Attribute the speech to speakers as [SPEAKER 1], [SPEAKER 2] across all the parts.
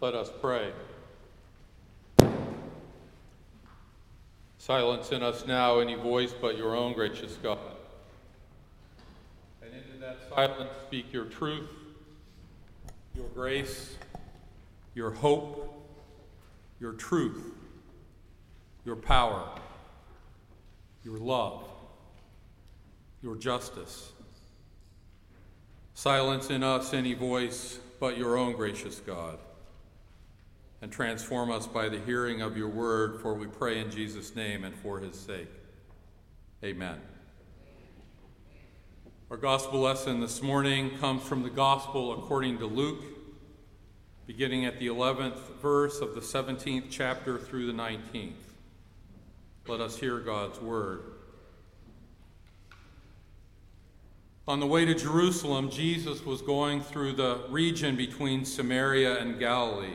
[SPEAKER 1] Let us pray. Silence in us now any voice but your own, gracious God. And into that silence speak your truth, your grace, your hope, your truth, your power, your love, your justice. Silence in us any voice but your own, gracious God and transform us by the hearing of your word, for we pray in Jesus' name and for his sake. Amen. Our gospel lesson this morning comes from the gospel according to Luke, beginning at the 11th verse of the 17th chapter through the 19th. Let us hear God's word. On the way to Jerusalem, Jesus was going through the region between Samaria and Galilee.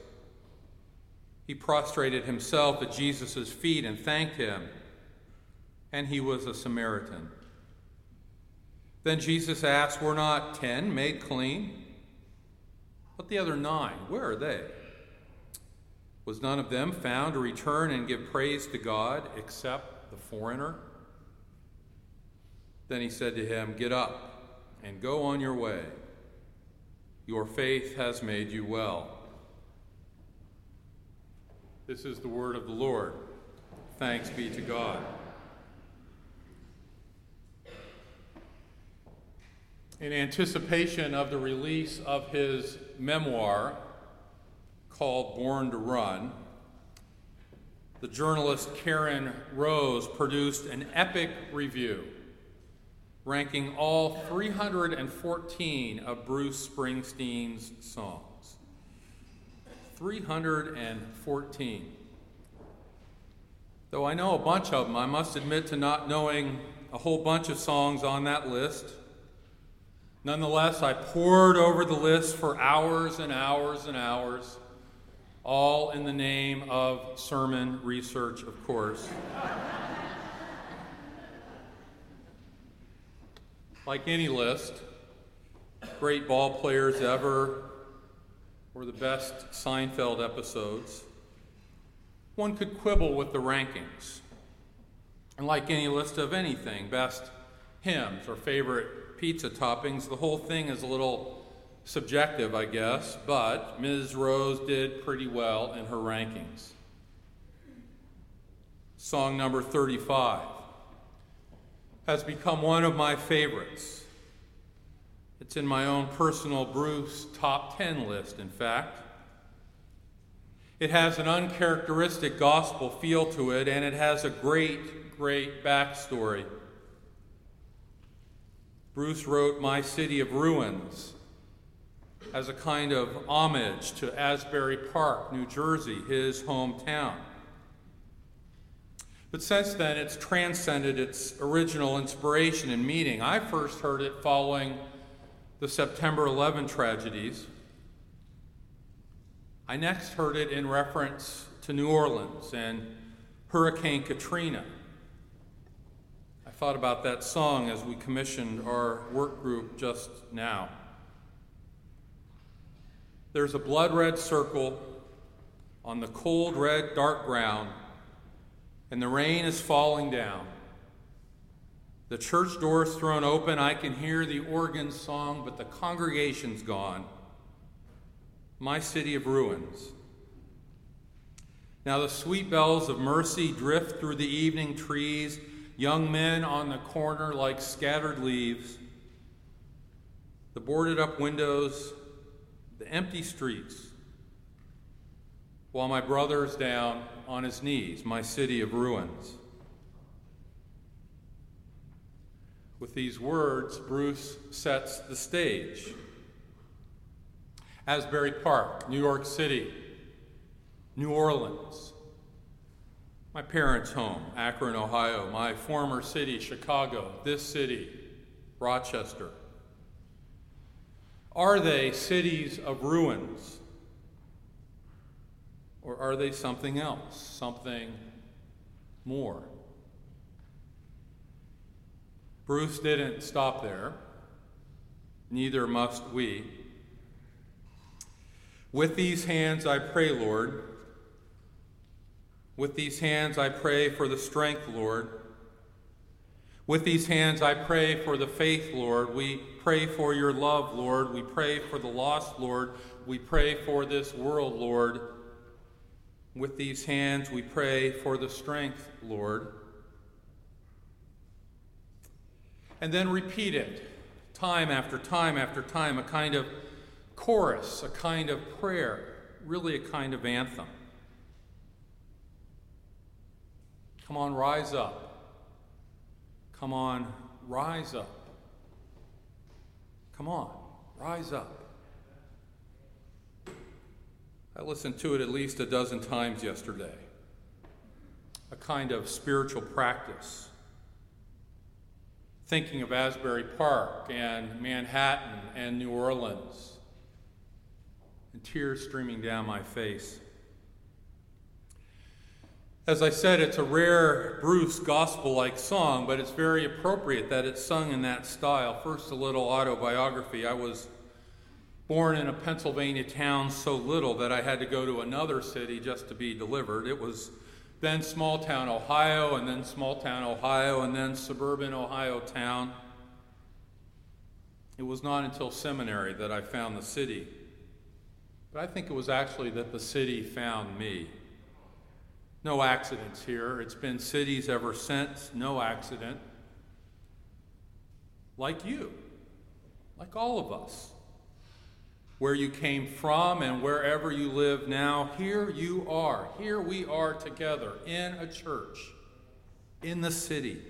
[SPEAKER 1] He prostrated himself at Jesus' feet and thanked him, and he was a Samaritan. Then Jesus asked, Were not ten made clean? But the other nine, where are they? Was none of them found to return and give praise to God except the foreigner? Then he said to him, Get up and go on your way. Your faith has made you well. This is the word of the Lord. Thanks be to God. In anticipation of the release of his memoir called Born to Run, the journalist Caryn Rose produced an epic review ranking all 314 of Bruce Springsteen's songs. 314. Though I know a bunch of them, I must admit to not knowing a whole bunch of songs on that list. Nonetheless, I pored over the list for hours and hours and hours, all in the name of sermon research, of course. like any list, great ball players ever, or the best Seinfeld episodes, one could quibble with the rankings. And like any list of anything, best hymns or favorite pizza toppings, the whole thing is a little subjective, I guess, but Ms. Rose did pretty well in her rankings. Song number 35 has become one of my favorites. It's in my own personal Bruce top 10 list, in fact. It has an uncharacteristic gospel feel to it, and it has a great, great backstory. Bruce wrote My City of Ruins as a kind of homage to Asbury Park, New Jersey, his hometown. But since then, it's transcended its original inspiration and meaning. I first heard it following the September 11 tragedies. I next heard it in reference to New Orleans and Hurricane Katrina. I thought about that song as we commissioned our work group just now. There's a blood red circle on the cold red dark ground, and the rain is falling down. The church door is thrown open. I can hear the organ song, but the congregation's gone. My city of ruins. Now the sweet bells of mercy drift through the evening trees, young men on the corner like scattered leaves. The boarded up windows, the empty streets, while my brother's down on his knees, my city of ruins. With these words, Bruce sets the stage. Asbury Park, New York City, New Orleans, my parents' home, Akron, Ohio, my former city, Chicago, this city, Rochester? Are they cities of ruins? Or are they something else, something more? Bruce didn't stop there. Neither must we. With these hands I pray, Lord. With these hands I pray for the strength, Lord. With these hands I pray for the faith, Lord. We pray for your love, Lord. We pray for the lost, Lord. We pray for this world, Lord. With these hands we pray for the strength, Lord. And then repeat it time after time after time, a kind of chorus, a kind of prayer, really a kind of anthem. Come on, rise up. Come on, rise up. Come on, rise up. I listened to it at least a dozen times yesterday. A kind of spiritual practice thinking of Asbury Park and Manhattan and New Orleans, and tears streaming down my face. As I said, it's a rare Bruce gospel like song, but it's very appropriate that it's sung in that style. First, a little autobiography. I was born in a Pennsylvania town so little that I had to go to another city just to be delivered. It was then small town Ohio, and then small town Ohio, and then suburban Ohio town. It was not until seminary that I found the city. But I think it was actually that the city found me. No accidents here. It's been cities ever since, no accident. Like you, like all of us where you came from and wherever you live now, here you are. Here we are together in a church, in the city.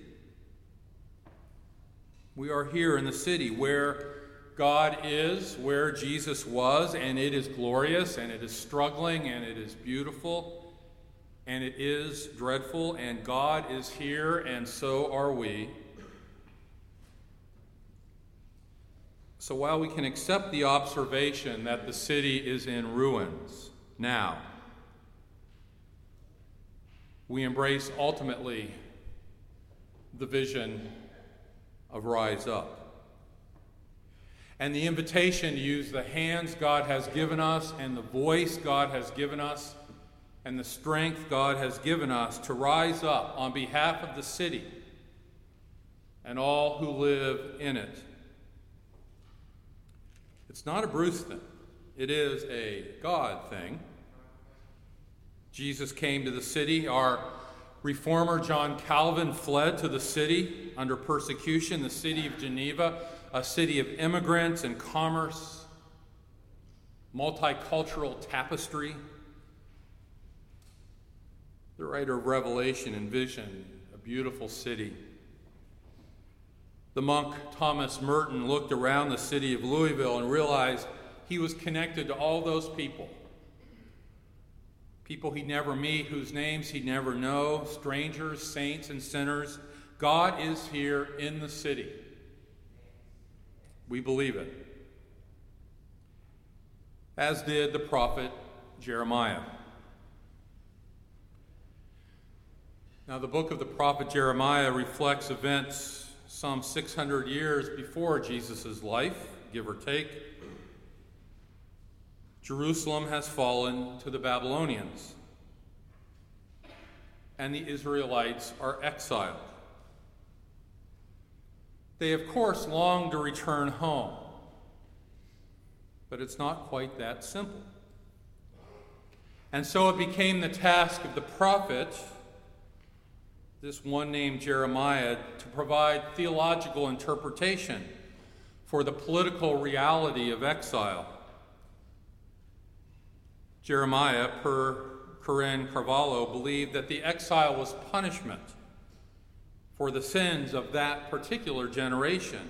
[SPEAKER 1] We are here in the city where God is, where Jesus was, and it is glorious, and it is struggling, and it is beautiful, and it is dreadful, and God is here, and so are we. So while we can accept the observation that the city is in ruins now, we embrace ultimately the vision of Rise Up. And the invitation to use the hands God has given us, and the voice God has given us, and the strength God has given us to rise up on behalf of the city and all who live in it it's not a Bruce thing, it is a God thing. Jesus came to the city. Our reformer John Calvin fled to the city under persecution, the city of Geneva, a city of immigrants and commerce, multicultural tapestry. The writer of Revelation envisioned a beautiful city the monk Thomas Merton looked around the city of Louisville and realized he was connected to all those people. People he'd never meet, whose names he'd never know, strangers, saints, and sinners. God is here in the city. We believe it. As did the prophet Jeremiah. Now, the book of the prophet Jeremiah reflects events some 600 years before Jesus' life, give or take, Jerusalem has fallen to the Babylonians, and the Israelites are exiled. They, of course, long to return home, but it's not quite that simple. And so it became the task of the prophet this one named Jeremiah to provide theological interpretation for the political reality of exile. Jeremiah, per Corrine Carvalho, believed that the exile was punishment for the sins of that particular generation.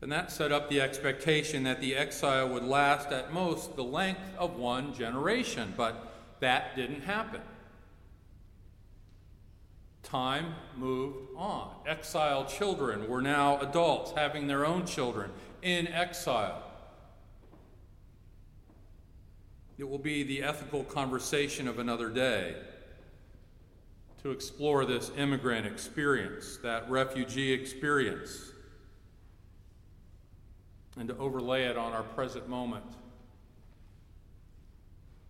[SPEAKER 1] And that set up the expectation that the exile would last at most the length of one generation, but that didn't happen. Time moved on. Exiled children were now adults having their own children in exile. It will be the ethical conversation of another day to explore this immigrant experience, that refugee experience, and to overlay it on our present moment.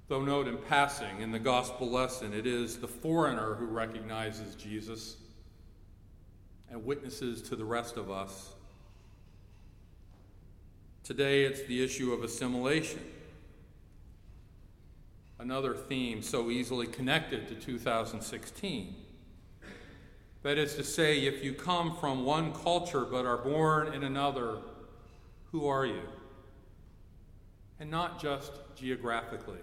[SPEAKER 1] Though, note in passing, in the gospel lesson, it is the foreigner who recognizes Jesus and witnesses to the rest of us. Today, it's the issue of assimilation. Another theme so easily connected to 2016. That is to say, if you come from one culture but are born in another, who are you? And not just geographically.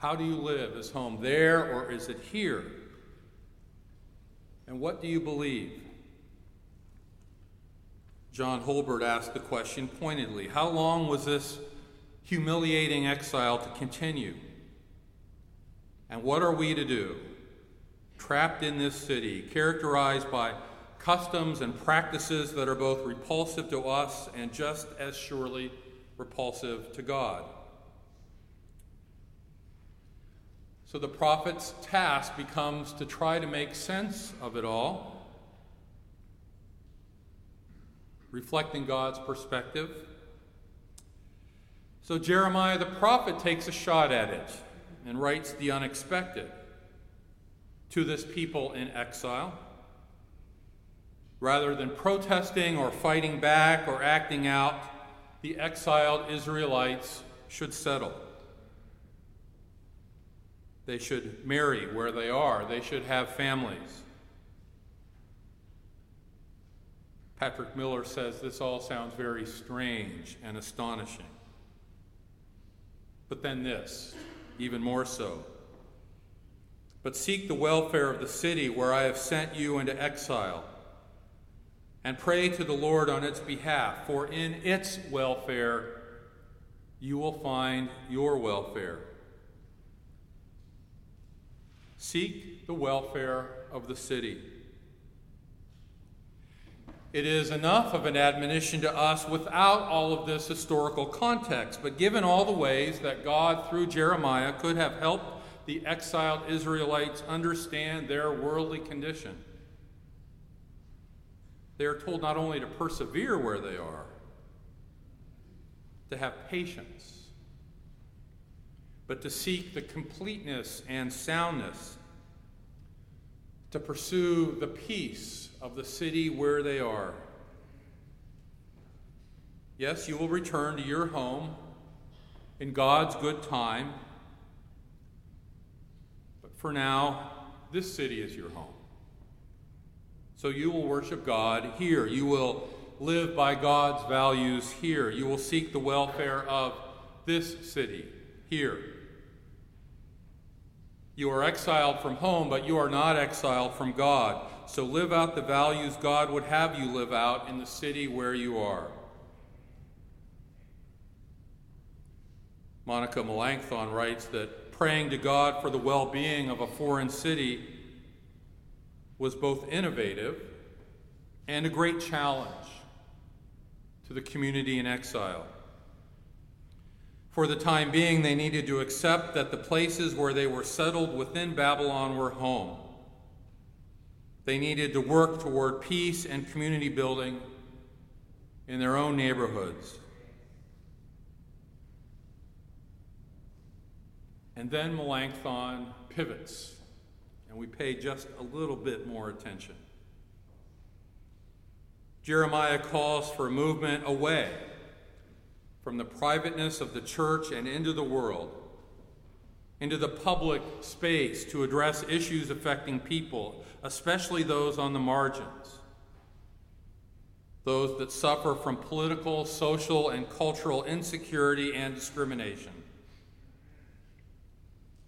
[SPEAKER 1] How do you live? Is home there or is it here? And what do you believe? John Holbert asked the question pointedly How long was this humiliating exile to continue? And what are we to do? Trapped in this city, characterized by customs and practices that are both repulsive to us and just as surely repulsive to God. So the prophet's task becomes to try to make sense of it all, reflecting God's perspective. So Jeremiah the prophet takes a shot at it and writes the unexpected to this people in exile. Rather than protesting or fighting back or acting out, the exiled Israelites should settle. They should marry where they are. They should have families. Patrick Miller says this all sounds very strange and astonishing. But then this, even more so. But seek the welfare of the city where I have sent you into exile, and pray to the Lord on its behalf, for in its welfare you will find your welfare. Seek the welfare of the city. It is enough of an admonition to us without all of this historical context, but given all the ways that God, through Jeremiah, could have helped the exiled Israelites understand their worldly condition. They are told not only to persevere where they are, to have patience, but to seek the completeness and soundness, to pursue the peace of the city where they are. Yes, you will return to your home in God's good time, but for now, this city is your home. So you will worship God here. You will live by God's values here. You will seek the welfare of this city here. You are exiled from home, but you are not exiled from God. So live out the values God would have you live out in the city where you are. Monica Melanchthon writes that praying to God for the well being of a foreign city was both innovative and a great challenge to the community in exile. For the time being, they needed to accept that the places where they were settled within Babylon were home. They needed to work toward peace and community building in their own neighborhoods. And then Melanchthon pivots, and we pay just a little bit more attention. Jeremiah calls for movement away from the privateness of the church and into the world, into the public space to address issues affecting people, especially those on the margins, those that suffer from political, social, and cultural insecurity and discrimination.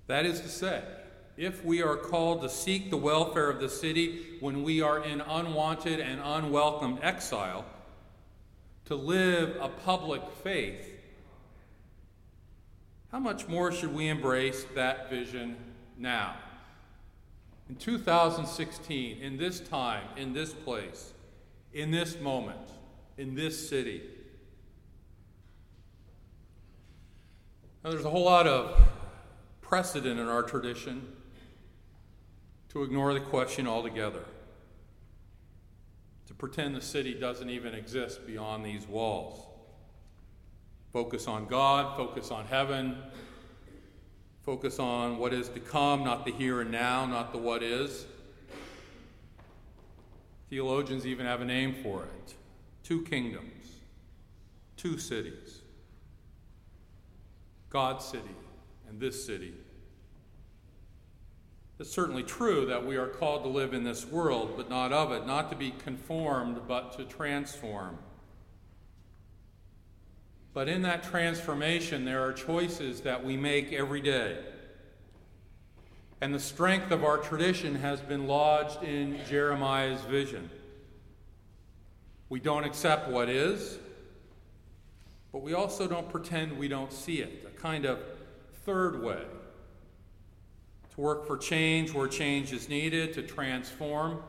[SPEAKER 1] That is to say, if we are called to seek the welfare of the city when we are in unwanted and unwelcome exile, to live a public faith, how much more should we embrace that vision now? In 2016, in this time, in this place, in this moment, in this city. Now, there's a whole lot of precedent in our tradition to ignore the question altogether, to pretend the city doesn't even exist beyond these walls. Focus on God, focus on heaven, focus on what is to come, not the here and now, not the what is. Theologians even have a name for it two kingdoms, two cities God's city and this city. It's certainly true that we are called to live in this world, but not of it, not to be conformed, but to transform. But in that transformation, there are choices that we make every day. And the strength of our tradition has been lodged in Jeremiah's vision. We don't accept what is, but we also don't pretend we don't see it. A kind of third way to work for change where change is needed, to transform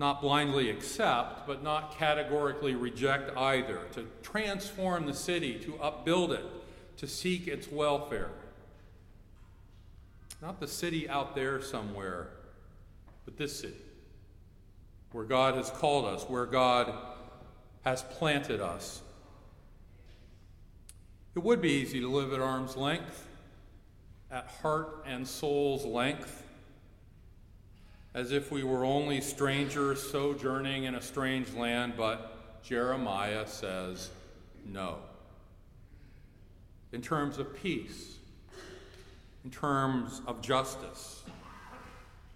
[SPEAKER 1] not blindly accept, but not categorically reject either, to transform the city, to upbuild it, to seek its welfare. Not the city out there somewhere, but this city, where God has called us, where God has planted us. It would be easy to live at arm's length, at heart and soul's length as if we were only strangers sojourning in a strange land, but Jeremiah says no. In terms of peace, in terms of justice,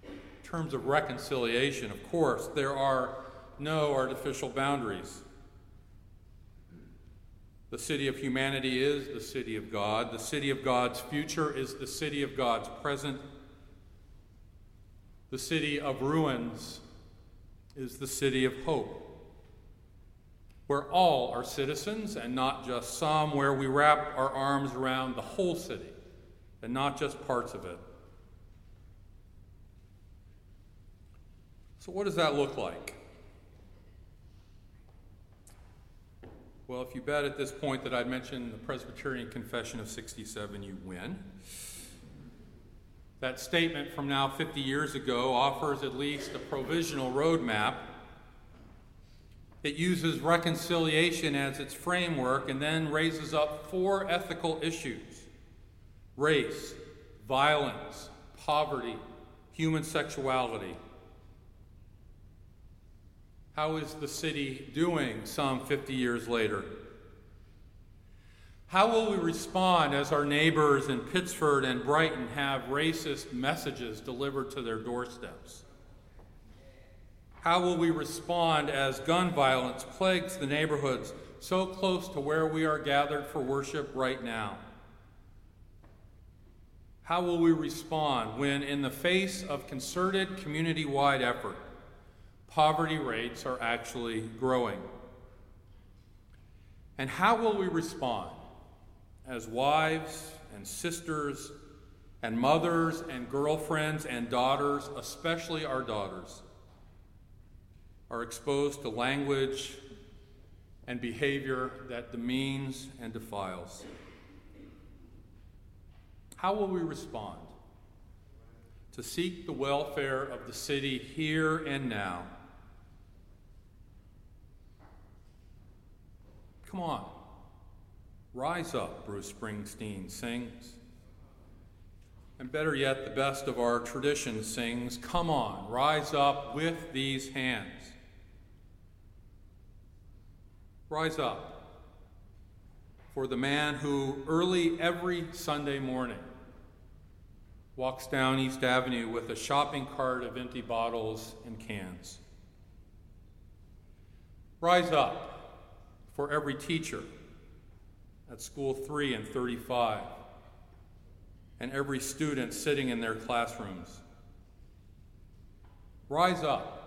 [SPEAKER 1] in terms of reconciliation, of course, there are no artificial boundaries. The city of humanity is the city of God. The city of God's future is the city of God's present the city of ruins is the city of hope, where all are citizens and not just some, where we wrap our arms around the whole city and not just parts of it. So, what does that look like? Well, if you bet at this point that I'd mentioned the Presbyterian Confession of 67, you win. That statement from now 50 years ago offers at least a provisional roadmap. It uses reconciliation as its framework and then raises up four ethical issues race, violence, poverty, human sexuality. How is the city doing some 50 years later? How will we respond as our neighbors in Pittsford and Brighton have racist messages delivered to their doorsteps? How will we respond as gun violence plagues the neighborhoods so close to where we are gathered for worship right now? How will we respond when, in the face of concerted community wide effort, poverty rates are actually growing? And how will we respond as wives and sisters and mothers and girlfriends and daughters, especially our daughters, are exposed to language and behavior that demeans and defiles. How will we respond? To seek the welfare of the city here and now. Come on. Rise up, Bruce Springsteen sings. And better yet, the best of our tradition sings, Come on, rise up with these hands. Rise up for the man who early every Sunday morning walks down East Avenue with a shopping cart of empty bottles and cans. Rise up for every teacher at School 3 and 35, and every student sitting in their classrooms. Rise up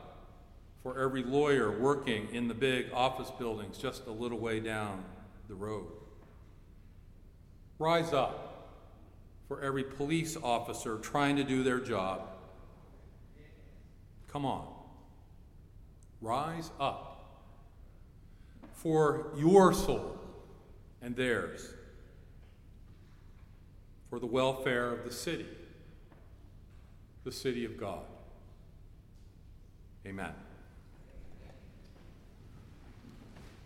[SPEAKER 1] for every lawyer working in the big office buildings just a little way down the road. Rise up for every police officer trying to do their job. Come on. Rise up for your soul and theirs, for the welfare of the city, the city of God. Amen.